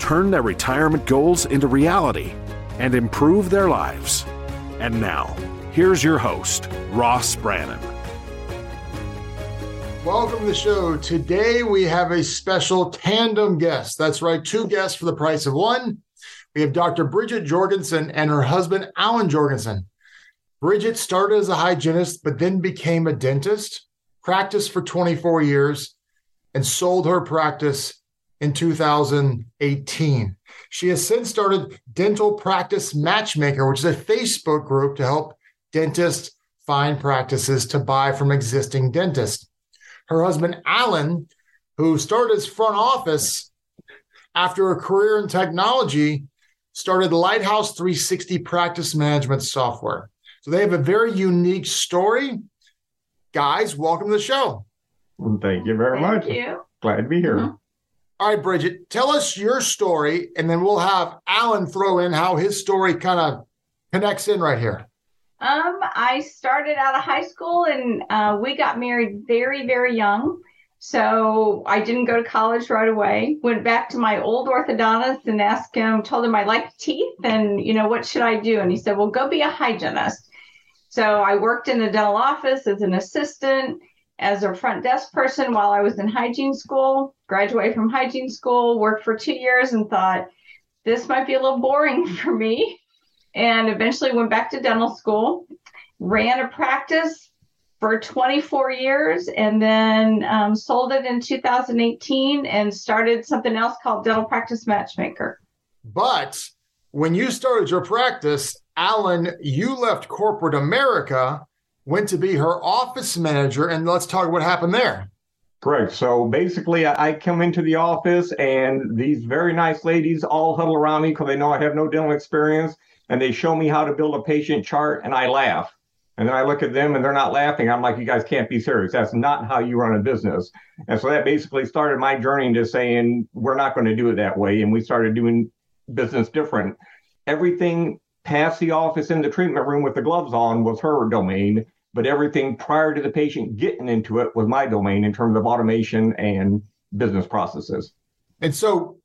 turn their retirement goals into reality, and improve their lives. And now, here's your host, Ross Brannan. Welcome to the show. Today we have a special tandem guest. That's right, two guests for the price of one. We have Dr. Bridget Jorgensen and her husband, Alan Jorgensen. Bridget started as a hygienist, but then became a dentist, practiced for 24 years, and sold her practice in 2018. She has since started Dental Practice Matchmaker, which is a Facebook group to help dentists find practices to buy from existing dentists. Her husband, Alan, who started his front office after a career in technology, started Lighthouse 360 practice management software. So they have a very unique story. Guys, welcome to the show. Thank you very Thank much. you. Glad to be here. Mhm. All right, Bridget, tell us your story, and then we'll have Alan throw in how his story kind of connects in right here. Um, I started out of high school and uh, we got married very, very young. So I didn't go to college right away. Went back to my old orthodontist and asked him, told him I like teeth and, you know, what should I do? And he said, well, go be a hygienist. So I worked in the dental office as an assistant, as a front desk person while I was in hygiene school, graduated from hygiene school, worked for two years and thought, this might be a little boring for me. And eventually went back to dental school, ran a practice for 24 years, and then um, sold it in 2018 and started something else called Dental Practice Matchmaker. But when you started your practice, Alan, you left corporate America, went to be her office manager, and let's talk what happened there. Correct. So basically, I come into the office and these very nice ladies all huddle around me because they know I have no dental experience and they show me how to build a patient chart and I laugh. And then I look at them and they're not laughing. I'm like, you guys can't be serious. That's not how you run a business. And so that basically started my journey into saying, we're not going to do it that way. And we started doing business different. Everything past the office in the treatment room with the gloves on was her domain, but everything prior to the patient getting into it was my domain in terms of automation and business processes. And so,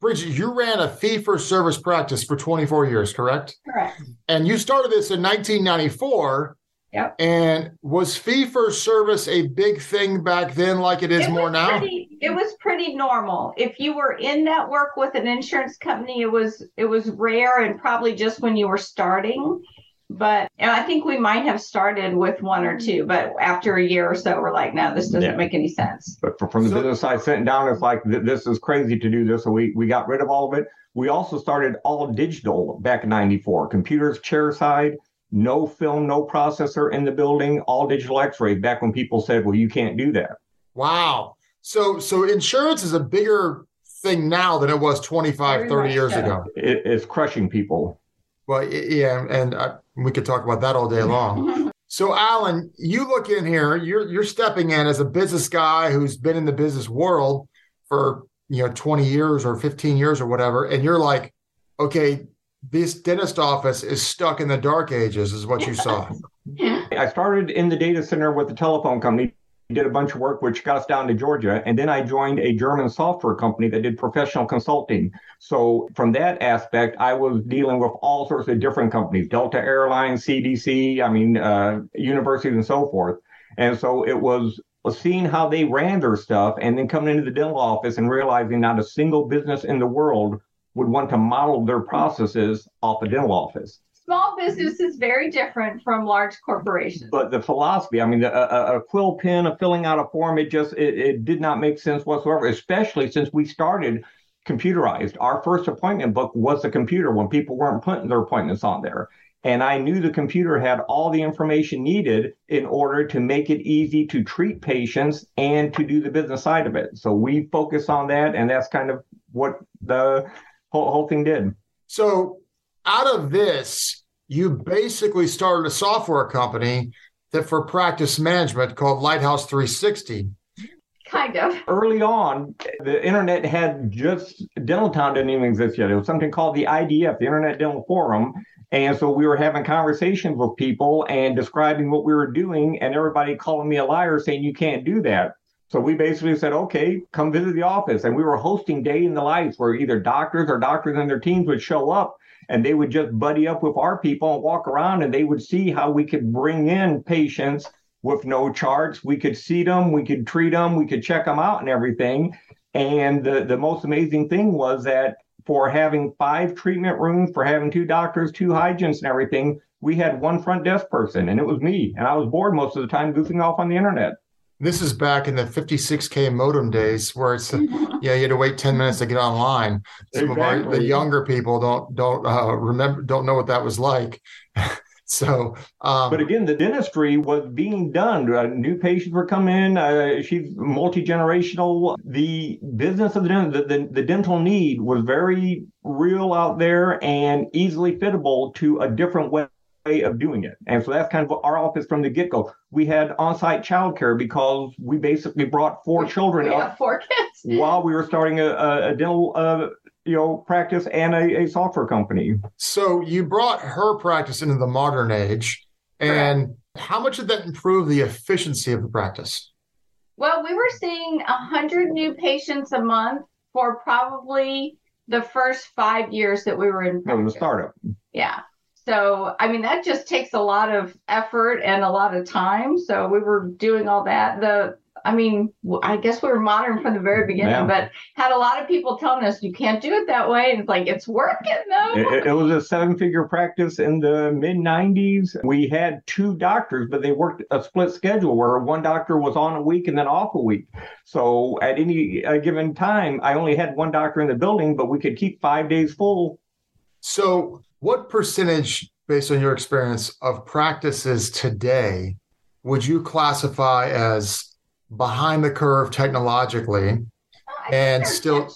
Bridget, you ran a fee for service practice for 24 years, correct? Correct. And you started this in 1994. Yep. And was fee for service a big thing back then, like it is more now? Pretty, it was pretty normal. If you were in network with an insurance company, it was it was rare and probably just when you were starting. But and I think we might have started with one or two, but after a year or so, we're like, no, this doesn't Yeah. make any sense. But from the So- business side, sitting down, it's like this is crazy to do this. So we we got rid of all of it. We also started all digital back in '94. Computers, chair side, no film, no processor in the building, all digital X-rays. Back when people said, "Well, you can't do that." Wow. So, so insurance is a bigger thing now than it was 25, Very 30 years so. ago. It, it's crushing people. Well, yeah, and uh, we could talk about that all day long. So, Alan, you look in here. You're you're stepping in as a business guy who's been in the business world for you know 20 years or 15 years or whatever, and you're like, okay, this dentist office is stuck in the dark ages, is what you saw. I started in the data center with the telephone company, did a bunch of work, which got us down to Georgia. And then I joined a German software company that did professional consulting. So, from that aspect, I was dealing with all sorts of different companies Delta Airlines, CDC, I mean, uh, universities, and so forth. And so it was seeing how they ran their stuff and then coming into the dental office and realizing not a single business in the world would want to model their processes off a dental office. Small business is very different from large corporations. but the philosophy i mean the, a, a quill pen a filling out a form it just it, it did not make sense whatsoever especially since we started computerized our first appointment book was a computer when people weren't putting their appointments on there and i knew the computer had all the information needed in order to make it easy to treat patients and to do the business side of it so we focus on that and that's kind of what the whole, whole thing did. So out of this, you basically started a software company that for practice management called Lighthouse 360. Kind of. Early on, the internet had just Dentaltown didn't even exist yet. It was something called the IDF, the Internet Dental Forum. And so we were having conversations with people and describing what we were doing, and everybody calling me a liar saying you can't do that. So we basically said, okay, come visit the office. And we were hosting day in the life where either doctors or doctors and their teams would show up and they would just buddy up with our people and walk around and they would see how we could bring in patients with no charts. We could see them, we could treat them, we could check them out and everything. And the, the most amazing thing was that for having five treatment rooms, for having two doctors, two hygienists, and everything, we had one front desk person, and it was me. And I was bored most of the time goofing off on the internet. This is back in the 56k modem days, where it's yeah you had to wait 10 minutes to get online. Some exactly. of our the younger people don't don't uh, remember don't know what that was like. So, um, but again, the dentistry was being done. Uh, new patients were coming in. Uh, she's multi generational. The business of the, the, the the dental need was very real out there and easily fittable to a different way of doing it. And so that's kind of our office from the get go. We had on site childcare because we basically brought four children we up four kids while we were starting a, a dental uh, you know practice and a, a software company so you brought her practice into the modern age and Correct. how much did that improve the efficiency of the practice well we were seeing 100 new patients a month for probably the first five years that we were in practice. the startup yeah so i mean that just takes a lot of effort and a lot of time so we were doing all that the I mean, I guess we were modern from the very beginning, yeah. but had a lot of people telling us you can't do it that way. And it's like, it's working though. It, it was a seven figure practice in the mid 90s. We had two doctors, but they worked a split schedule where one doctor was on a week and then off a week. So at any uh, given time, I only had one doctor in the building, but we could keep five days full. So, what percentage, based on your experience, of practices today would you classify as behind the curve technologically and still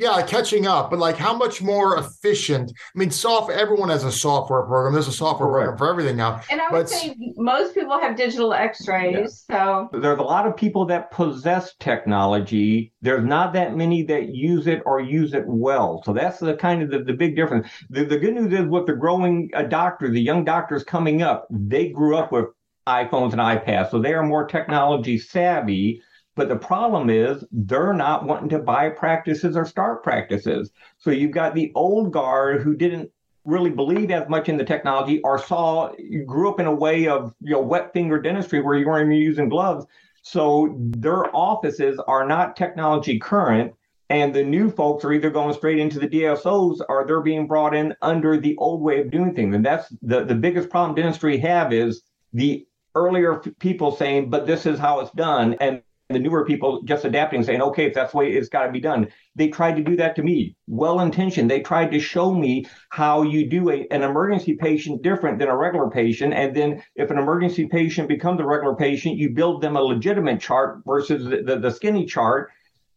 yeah catching up but like how much more efficient i mean soft everyone has a software program there's a software program for everything now and i would say most people have digital x-rays yeah. so there's a lot of people that possess technology there's not that many that use it or use it well so that's the kind of the, the big difference the, the good news is with the growing uh, doctor the young doctors coming up they grew up with iPhones and iPads. So they are more technology savvy. But the problem is they're not wanting to buy practices or start practices. So you've got the old guard who didn't really believe as much in the technology or saw grew up in a way of you know wet finger dentistry where you weren't even using gloves. So their offices are not technology current. And the new folks are either going straight into the DSOs or they're being brought in under the old way of doing things. And that's the, the biggest problem dentistry have is the earlier people saying, but this is how it's done. And the newer people just adapting, saying, okay, if that's the way it's got to be done. They tried to do that to me, well intentioned. They tried to show me how you do a, an emergency patient different than a regular patient. And then if an emergency patient becomes a regular patient, you build them a legitimate chart versus the, the, the skinny chart.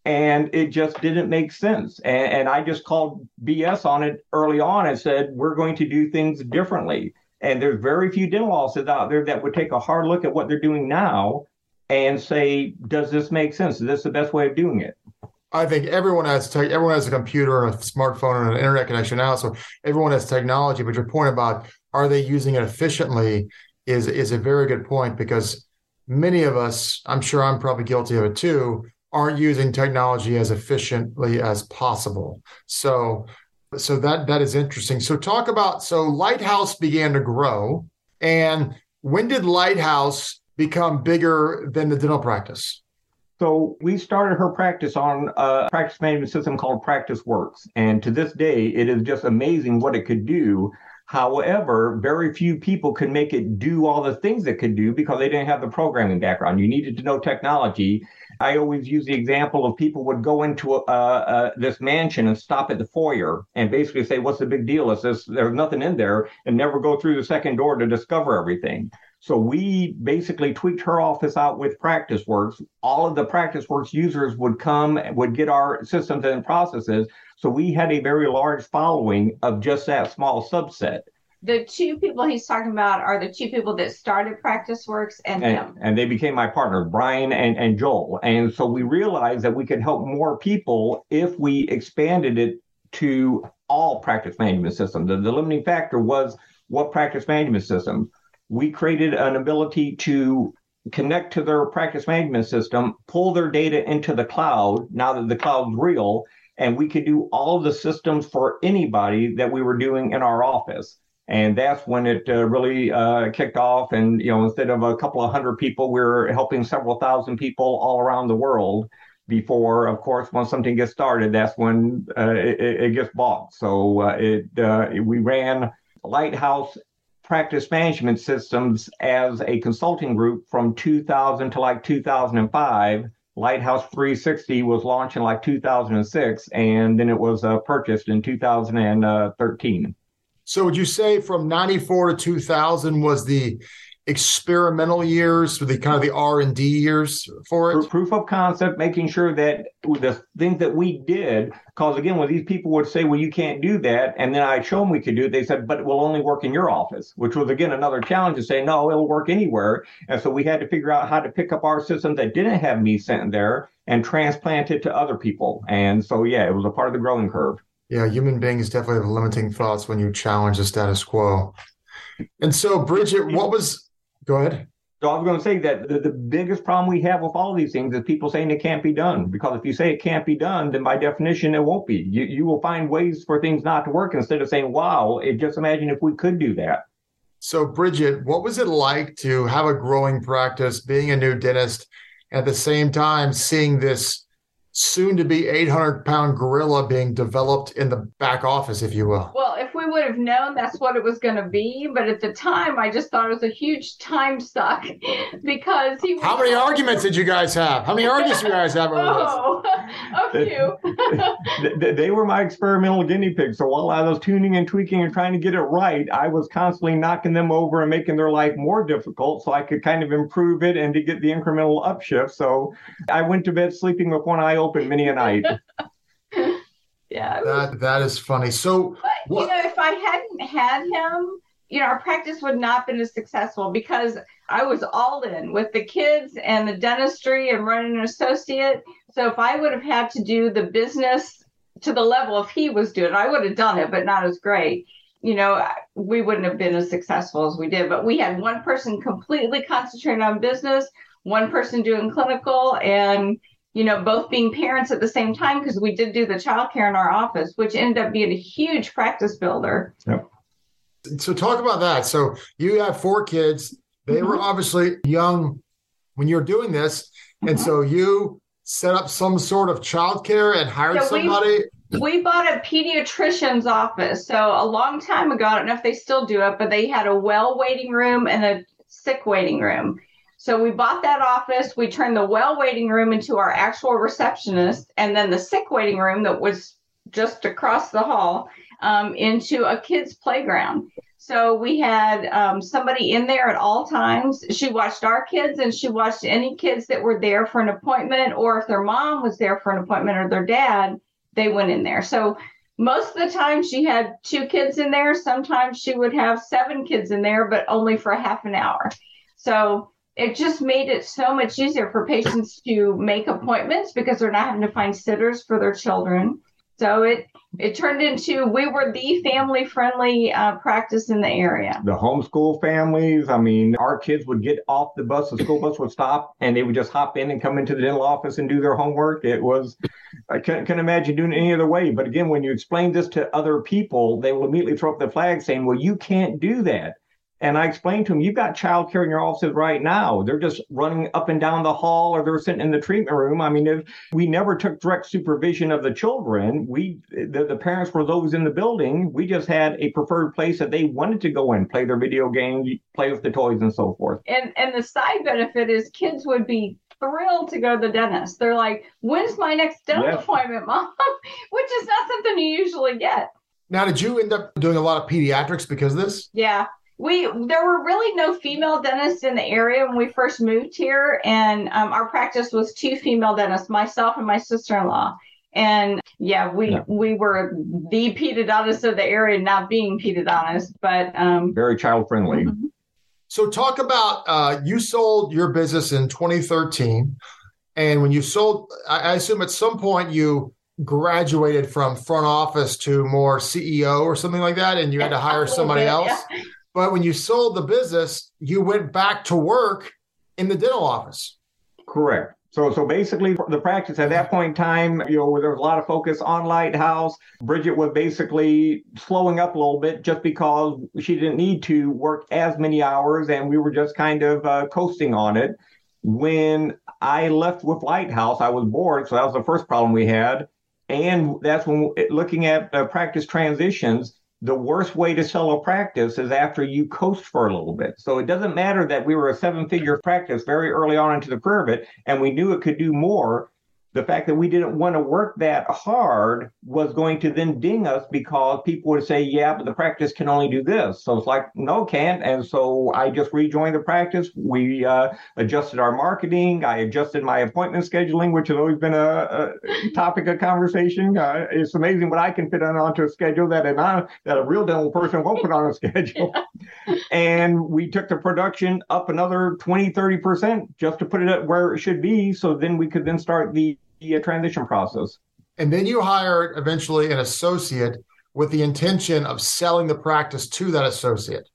And it just didn't make sense. And, and I just called BS on it early on and said, we're going to do things differently. And there's very few dental offices out there that would take a hard look at what they're doing now and say, does this make sense? Is this the best way of doing it? I think everyone has te- everyone has a computer and a smartphone and an internet connection now, so everyone has technology. But your point about are they using it efficiently is is a very good point because many of us, I'm sure I'm probably guilty of it too, aren't using technology as efficiently as possible. So so that that is interesting. So talk about so Lighthouse began to grow, and when did Lighthouse become bigger than the dental practice? So we started her practice on a practice management system called Practice Works, and to this day, it is just amazing what it could do. However, very few people could make it do all the things it could do because they didn't have the programming background. You needed to know technology. I always use the example of people would go into this mansion and stop at the foyer and basically say, "What's the big deal?" Is this? There's nothing in there, and never go through the second door to discover everything. So we basically tweaked her office out with PracticeWorks. All of the PracticeWorks users would come, and would get our systems and processes. So we had a very large following of just that small subset. The two people he's talking about are the two people that started PracticeWorks and, and him. And they became my partners, Brian and, and Joel. And so we realized that we could help more people if we expanded it to all practice management systems. The, the limiting factor was what practice management systems. We created an ability to connect to their practice management system, pull their data into the cloud now that the cloud's real, and we could do all the systems for anybody that we were doing in our office. And that's when it uh, really uh, kicked off. And you know, instead of a couple of hundred people, we we're helping several thousand people all around the world before, of course, once something gets started, that's when uh, it, it, gets bought. So uh, it uh, we ran Lighthouse Practice Management Systems as a consulting group from 2000 to like 2005. Lighthouse 360 was launched in like 2006, and then it was uh, purchased in 2013. So would you say from 94 to 2000 was the experimental years, the kind of the R and D years for it? Proof of concept, making sure that the things that we did, because again, when these people would say, "Well, you can't do that," and then I show them we could do it, they said, "But it will only work in your office," which was again another challenge to say, "No, it'll work anywhere." And so we had to figure out how to pick up our system that didn't have me sitting there and transplant it to other people. And so, yeah, it was a part of the growing curve. Yeah, human beings definitely have limiting thoughts when you challenge the status quo. And so, Bridget, what was Go ahead. So I was going to say that the, the biggest problem we have with all of these things is people saying it can't be done. Because if you say it can't be done, then by definition it won't be. You you will find ways for things not to work instead of saying, "Wow, it, just imagine if we could do that." So, Bridget, what was it like to have a growing practice, being a new dentist, at the same time seeing this soon to be 800 pound gorilla being developed in the back office, if you will? Well, if we would have known that's what it was going to be, but at the time, I just thought it was a huge time suck because he. How many arguments did you guys have? How many arguments did you guys have over oh, this? a few. they were my experimental guinea pigs. So while I was tuning and tweaking and trying to get it right, I was constantly knocking them over and making their life more difficult so I could kind of improve it and to get the incremental upshift. So I went to bed sleeping with one eye open many a night. yeah. That that is funny. So but, what, you know, if I hadn't had him, you know, our practice would not have been as successful because I was all in with the kids and the dentistry and running an associate. So if I would have had to do the business to the level if he was doing it, I would have done it, but not as great. You know, we wouldn't have been as successful as we did. But we had one person completely concentrated on business, one person doing clinical, and you know, both being parents at the same time because we did do the childcare in our office, which ended up being a huge practice builder. Yep. So talk about that. So you have four kids. They mm-hmm. were obviously young when you're doing this, and mm-hmm. so you set up some sort of childcare and hired so somebody. We, we bought a pediatrician's office. So a long time ago, I don't know if they still do it, but they had a well waiting room and a sick waiting room. So we bought that office. We turned the well waiting room into our actual receptionist, and then the sick waiting room that was just across the hall um, into a kids' playground. So we had um, somebody in there at all times. She watched our kids and she watched any kids that were there for an appointment, or if their mom was there for an appointment or their dad, they went in there. So most of the time she had two kids in there. Sometimes she would have seven kids in there, but only for half an hour. So it just made it so much easier for patients to make appointments because they're not having to find sitters for their children. So it it turned into we were the family friendly uh, practice in the area. The homeschool families. I mean, our kids would get off the bus, the school bus would stop, and they would just hop in and come into the dental office and do their homework. It was I can't, can't imagine doing it any other way. But again, when you explain this to other people, they will immediately throw up the flag saying, "Well, you can't do that." And I explained to him, you've got childcare in your offices right now. They're just running up and down the hall or they're sitting in the treatment room. I mean, if we never took direct supervision of the children. We, the, the parents were those in the building. We just had a preferred place that they wanted to go in, play their video games, play with the toys and so forth. And, and the side benefit is kids would be thrilled to go to the dentist. They're like, when's my next dental yes. appointment, mom? Which is not something you usually get. Now, did you end up doing a lot of pediatrics because of this? Yeah we there were really no female dentists in the area when we first moved here, and um, our practice was two female dentists, myself and my sister-in-law. And yeah, we yeah. we were the pedodontists of the area, not being pedodontists, but um, very child friendly. Mm-hmm. So, talk about uh, you sold your business in 2013, and when you sold, I assume at some point you graduated from front office to more CEO or something like that, and you had to hire somebody bit, else. Yeah. But when you sold the business, you went back to work in the dental office. Correct. So, so basically, the practice at that point in time, you know, there was a lot of focus on Lighthouse. Bridget was basically slowing up a little bit just because she didn't need to work as many hours, and we were just kind of uh, coasting on it. When I left with Lighthouse, I was bored, so that was the first problem we had. And that's when looking at uh, practice transitions, the worst way to sell a practice is after you coast for a little bit. So it doesn't matter that we were a seven figure practice very early on into the it, and we knew it could do more the fact that we didn't want to work that hard was going to then ding us because people would say, yeah, but the practice can only do this. So it's like, no, can't. And so I just rejoined the practice. We uh, adjusted our marketing. I adjusted my appointment scheduling, which has always been a, a topic of conversation. Uh, it's amazing what I can fit on onto a schedule that a, non, that a real dental person won't put on a schedule. and we took the production up another 20, 30% just to put it at where it should be. So then we could then start the the transition process. And then you hired eventually an associate with the intention of selling the practice to that associate.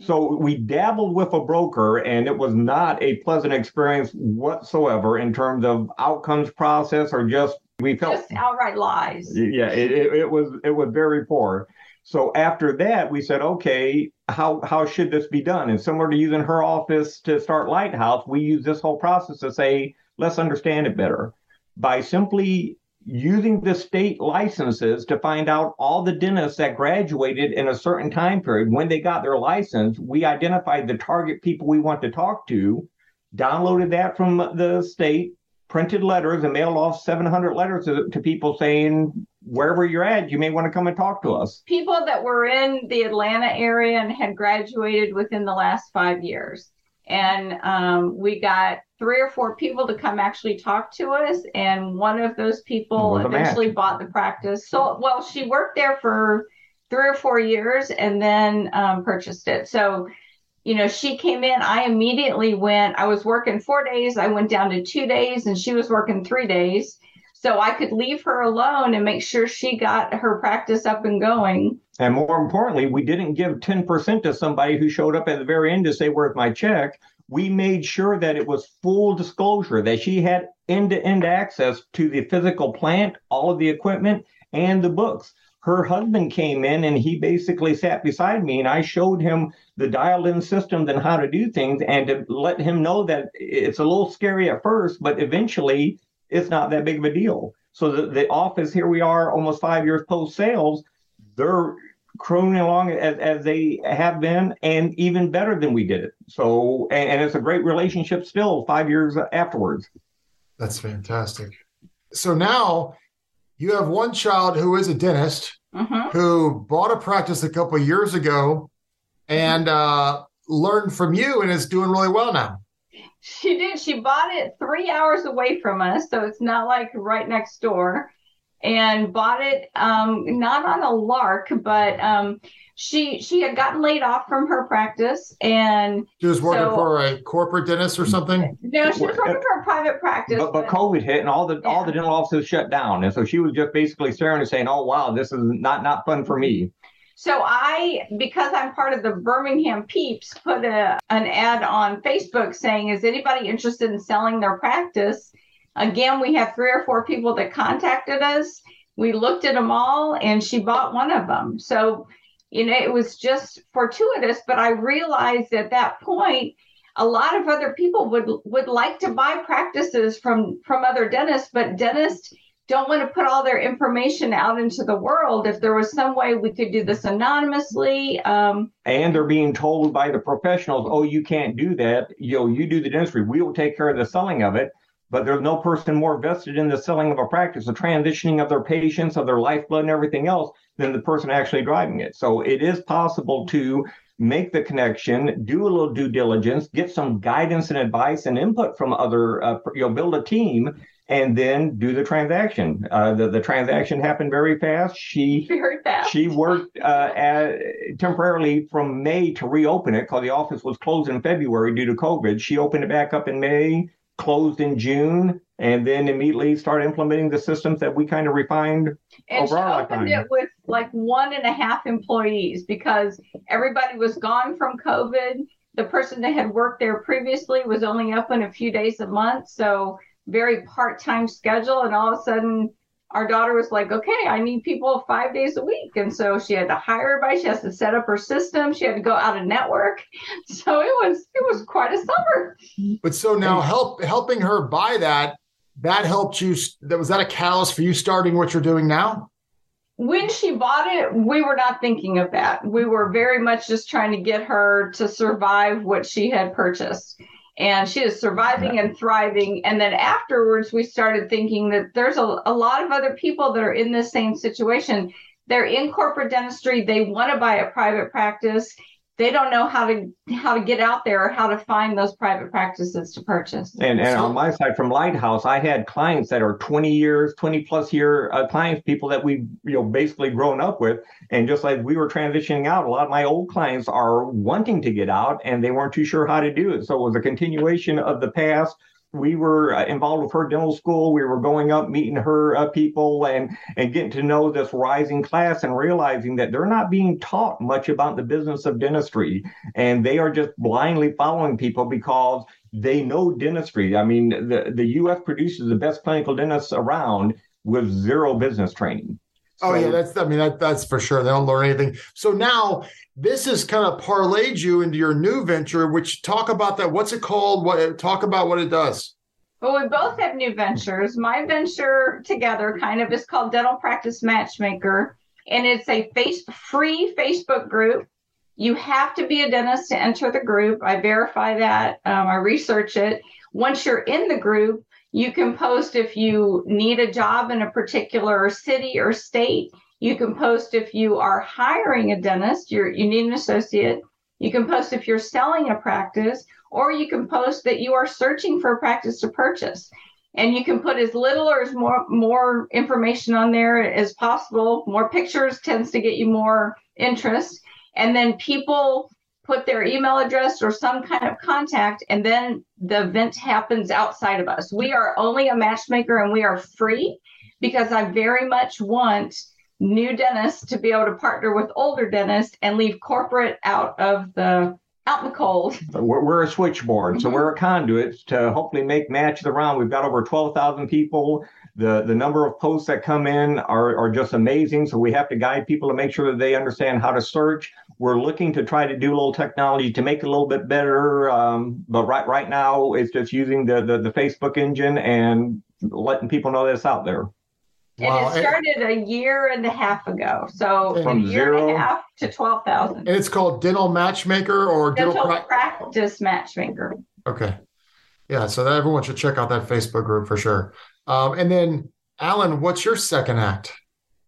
So we dabbled with a broker, and it was not a pleasant experience whatsoever in terms of outcomes process or just we felt just outright lies. Yeah, it, it, it was it was very poor. So after that, we said, okay, how how should this be done? And similar to using her office to start Lighthouse, we use this whole process to say, let's understand it better by simply using the state licenses to find out all the dentists that graduated in a certain time period. When they got their license we identified the target people we want to talk to downloaded that from the state printed letters and mailed off 700 letters to, to people saying wherever you're at you may want to come and talk to us. People that were in the atlanta area and had graduated within the last five years. And um, we got three or four people to come actually talk to us and one of those people eventually bought the practice. So well she worked there for three or four years and then um, purchased it. So you know she came in i immediately went i was working four days i went down to two days and she was working three days. So i could leave her alone and make sure she got her practice up and going. And more importantly we didn't give 10% to somebody who showed up at the very end to say where's my check we made sure that it was full disclosure that she had end-to-end access to the physical plant, all of the equipment, and the books. Her husband came in and he basically sat beside me and I showed him the dialed in systems and how to do things and to let him know that it's a little scary at first, but eventually it's not that big of a deal. So the, the office, here we are almost five years post sales, they're crooning along as, as they have been and even better than we did it. So, and, and it's a great relationship still five years afterwards. That's fantastic. So now you have one child who is a dentist mm-hmm. who bought a practice a couple years ago and uh, learned from you and is doing really well now. She did. She bought it three hours away from us, so it's not like right next door and bought it um, not on a lark, but um, she she had gotten laid off from her practice and she was working so, for a corporate dentist or something. No, she was working for a private practice. But, but, but COVID hit and all the yeah. all the dental offices shut down, and so she was just basically staring and saying, "Oh wow, this is not not fun for me." So I, because I'm part of the Birmingham Peeps, put a an ad on Facebook saying, "Is anybody interested in selling their practice?" Again, we have three or four people that contacted us. We looked at them all and she bought one of them. So, you know, it was just fortuitous, but I realized at that point a lot of other people would would like to buy practices from from other dentists, but dentists don't want to put all their information out into the world. If there was some way we could do this anonymously, um, and they're being told by the professionals, "Oh, you can't do that. You know, you do the dentistry. We will take care of the selling of it." But there's no person more vested in the selling of a practice, the transitioning of their patients, of their lifeblood, and everything else than the person actually driving it. So it is possible to make the connection, do a little due diligence, get some guidance and advice and input from other, uh, you know, build a team and then do the transaction. Uh, the, the transaction happened very fast. She very fast. She worked uh, at, temporarily from May to reopen it because the office was closed in February due to COVID. She opened it back up in May, closed in June, and then immediately started implementing the systems that we kind of refined and over she our opened lifetime. it with like one and a half employees because everybody was gone from COVID. The person that had worked there previously was only open a few days a month, so very part-time schedule. And all of a sudden, our daughter was like, "Okay, I need people five days a week," and so she had to hire everybody. She has to set up her system. She had to go out of network. So it was it was quite a summer. But so now help helping her buy that that helped you that was that a catalyst for you starting what you're doing now? when she bought it, we were not thinking of that. We were very much just trying to get her to survive what she had purchased. And she is surviving and thriving. And then afterwards, we started thinking that there's a, a lot of other people that are in the same situation. They're in corporate dentistry, they want to buy a private practice. They don't know how to how to get out there or how to find those private practices to purchase. And, and on my side from Lighthouse, I had clients that are 20 years, 20 plus year uh, clients, people that we've you know basically grown up with. And just like we were transitioning out, a lot of my old clients are wanting to get out and they weren't too sure how to do it. So it was a continuation of the past. We were uh, involved with her dental school. We were going up, meeting her uh, people, and and getting to know this rising class, and realizing that they're not being taught much about the business of dentistry, and they are just blindly following people because they know dentistry. I mean, the, the U.S. produces the best clinical dentists around with zero business training. Oh So- yeah, that's I mean that that's for sure. They don't learn anything. So now this has kind of parlayed you into your new venture, which talk about that. What's it called? What talk about what it does? Well, we both have new ventures. My venture together kind of is called Dental Practice Matchmaker, and it's a face free Facebook group. You have to be a dentist to enter the group. I verify that. Um, I research it. Once you're in the group, you can post if you need a job in a particular city or state. You can post if you are hiring a dentist. You're you need an associate. You can post if you're selling a practice, or you can post that you are searching for a practice to purchase. And you can put as little or as more more information on there as possible. More pictures tends to get you more interest. And then people put their email address or some kind of contact, and then the event happens outside of us. We are only a matchmaker and we are free because I very much want new dentists to be able to partner with older dentists and leave corporate out of the out in the cold. We're, we're a switchboard, so Mhm. we're a conduit to hopefully make match the round. We've got over 12,000 people. The the number of posts that come in are, are just amazing. So we have to guide people to make sure that they understand how to search. We're looking to try to do a little technology to make it a little bit better. Um, but right right now, it's just using the, the the Facebook engine and letting people know that it's out there. Wow. And it started a year and a half ago. So From from a year and zero- a half to 12,000. And it's called Dental Matchmaker or Dental. Dental Pra- practice matchmaker. okay, yeah. So that everyone should check out that Facebook group for sure. Um, and then Alan, what's your second act?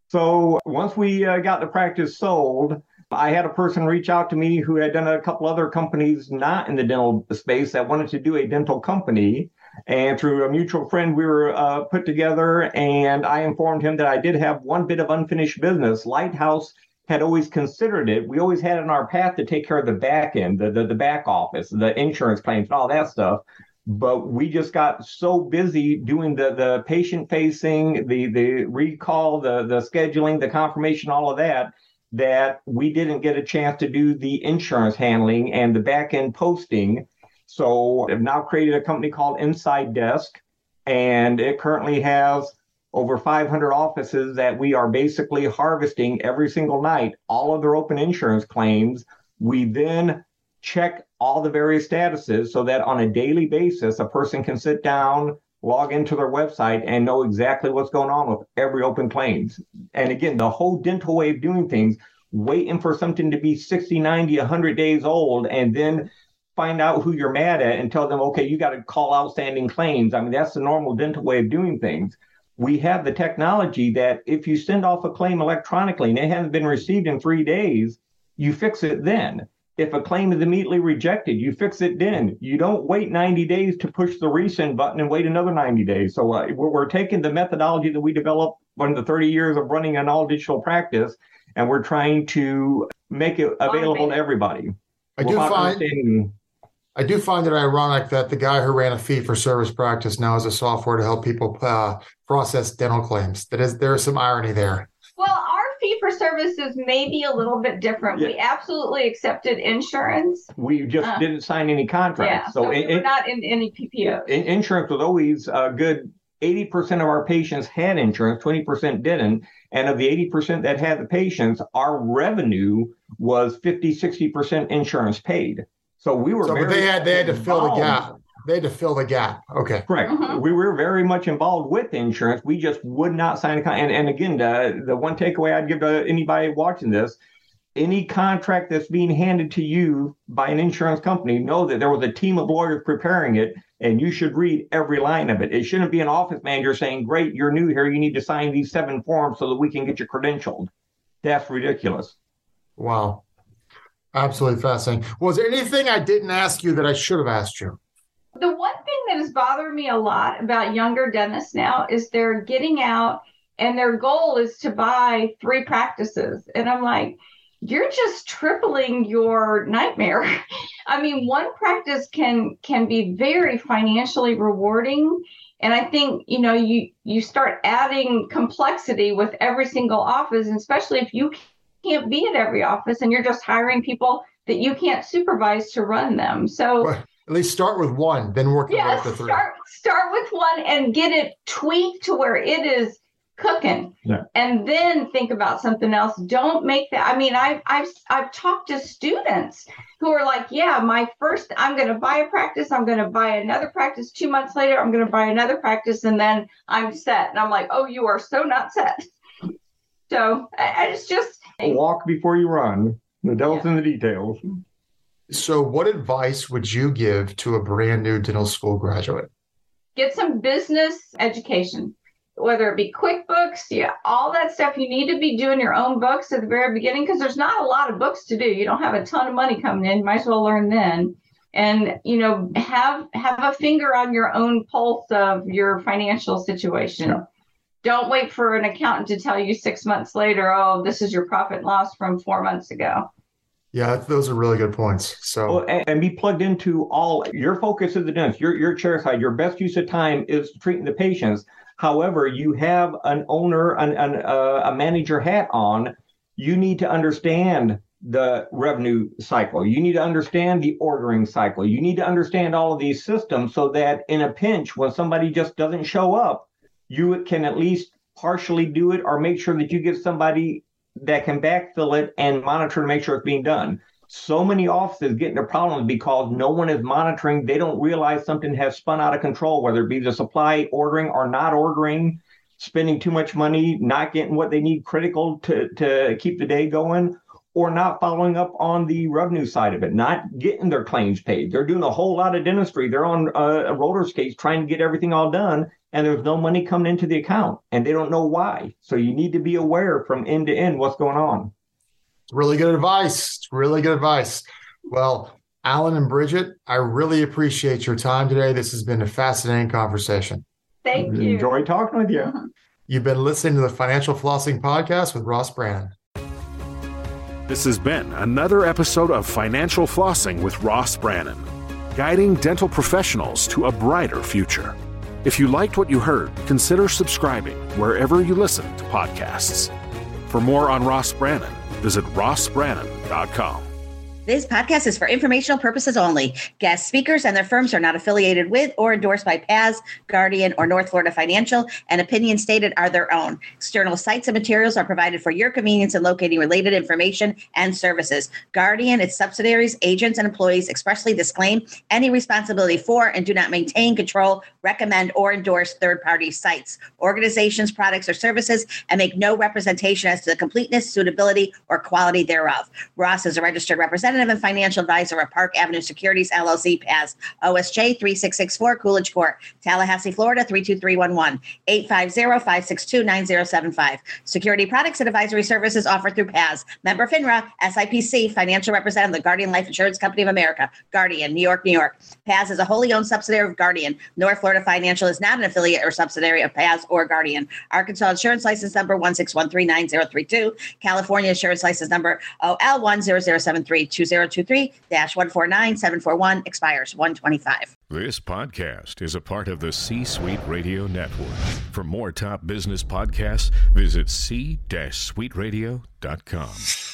So once we uh, got the practice sold, I had a person reach out to me who had done a couple other companies not in the dental space that wanted to do a dental company. And through a mutual friend, we were uh, put together, and I informed him that I did have one bit of unfinished business. Lighthouse had always considered it. We always had in our path to take care of the back end, the, the, the back office, the insurance claims, and all that stuff but we just got so busy doing the the patient facing the the recall the the scheduling the confirmation all of that that we didn't get a chance to do the insurance handling and the back end posting so i've now created a company called inside desk and it currently has over 500 offices that we are basically harvesting every single night all of their open insurance claims we then check all the various statuses so that on a daily basis, a person can sit down, log into their website, and know exactly what's going on with every open claims. And again, the whole dental way of doing things, waiting for something to be 60, 90, 100 days old, and then find out who you're mad at and tell them, okay, you got to call outstanding claims. I mean, that's the normal dental way of doing things. We have the technology that if you send off a claim electronically and it hasn't been received in three days, you fix it then if a claim is immediately rejected, you fix it then. You don't wait 90 days to push the resend button and wait another 90 days. So uh, we're, we're, taking the methodology that we developed in the 30 years of running an all digital practice, and we're trying to make it available to everybody. I do find. I do find it ironic that the guy who ran a fee for service practice now has a software to help people uh, process dental claims. That is, there is some irony there. Well, our fee for services may be a little bit different. Yeah. We absolutely accepted insurance. We just uh, didn't sign any contracts. Yeah, so, so we it, not in any PPO. Insurance was always a good 80% of our patients had insurance, 20% didn't. And of the 80% that had the patients, our revenue was 50, 60% insurance paid. So we were. So they had they had to fill the gap. They had to fill the gap. Okay. Correct. Mm-hmm. We were very much involved with insurance. We just would not sign a contract. And, and again, the, the one takeaway I'd give to anybody watching this any contract that's being handed to you by an insurance company, know that there was a team of lawyers preparing it, and you should read every line of it. It shouldn't be an office manager saying, Great, you're new here. You need to sign these seven forms so that we can get you credentialed. That's ridiculous. Wow. Absolutely fascinating. Was there anything I didn't ask you that I should have asked you? The one thing that has bothered me a lot about younger dentists now is they're getting out and their goal is to buy three practices. And I'm like, you're just tripling your nightmare. I mean, one practice can can be very financially rewarding. And I think, you know, you you start adding complexity with every single office, and especially if you can't be at every office and you're just hiring people that you can't supervise to run them. So well, at least start with one, then work with yeah, start start with one and get it tweaked to where it is cooking. Yeah. and then think about something else. Don't make that i mean i've i've i've talked to students who are like yeah my first i'm going to buy a practice i'm going to buy another practice. Two months later i'm going to buy another practice and then i'm set. And i'm like oh you are so not set. So I, I just just Walk before you run. The devil's yeah. in the details. So, what advice would you give to a brand new dental school graduate? Get some business education, whether it be QuickBooks, yeah, all that stuff. You need to be doing your own books at the very beginning because there's not a lot of books to do. You don't have a ton of money coming in. You might as well learn then and you know have have a finger on your own pulse of your financial situation yeah. Don't wait for an accountant to tell you six months later, oh, this is your profit and loss from four months ago. Yeah, those are really good points. So well, and, and, be plugged into all your focus of the dentist, your your chair side, your best use of time is treating the patients. However, you have an owner, an, an uh, a manager hat on. You need to understand the revenue cycle. You need to understand the ordering cycle. You need to understand all of these systems so that in a pinch, when somebody just doesn't show up, you can at least partially do it or make sure that you get somebody that can backfill it and monitor to make sure it's being done. So many offices get into problems because no one is monitoring. They don't realize something has spun out of control, whether it be the supply ordering or not ordering, spending too much money, not getting what they need critical to, to keep the day going, or not following up on the revenue side of it, not getting their claims paid. They're doing a whole lot of dentistry. They're on a, a roller skates trying to get everything all done, and there's no money coming into the account, and they don't know why. So you need to be aware from end to end what's going on. Really good advice. Really good advice. Well, Alan and Bridget, I really appreciate your time today. This has been a fascinating conversation. Thank you. Enjoy talking with you. Uh-huh. You've been listening to the Financial Flossing Podcast with Ross Brannan. This has been another episode of Financial Flossing with Ross Brannan, guiding dental professionals to a brighter future. If you liked what you heard, consider subscribing wherever you listen to podcasts. For more on Ross Brannan, visit rossbrannan.com. This podcast is for informational purposes only. Guest speakers and their firms are not affiliated with or endorsed by PAS, Guardian, or North Florida Financial, and opinions stated are their own. External sites and materials are provided for your convenience in locating related information and services. Guardian, its subsidiaries, agents, and employees expressly disclaim any responsibility for and do not maintain, control, recommend, or endorse third party sites, organizations, products, or services, and make no representation as to the completeness, suitability, or quality thereof. Ross is a registered representative representative and financial advisor of Park Avenue Securities LLC, PAS, OSJ 3664, Coolidge Court, Tallahassee, Florida 32311, 850-562-9075. Security products and advisory services offered through PAS. Member FINRA, SIPC, financial representative of the Guardian Life Insurance Company of America, Guardian, New York, New York. PAS is a wholly owned subsidiary of Guardian. North Florida Financial is not an affiliate or subsidiary of PAS or Guardian. Arkansas Insurance License Number 1613932. California Insurance License Number OL10732023-149741 expires 125. This podcast is a part of the C Suite Radio Network. For more top business podcasts, visit c-suiteradio.com.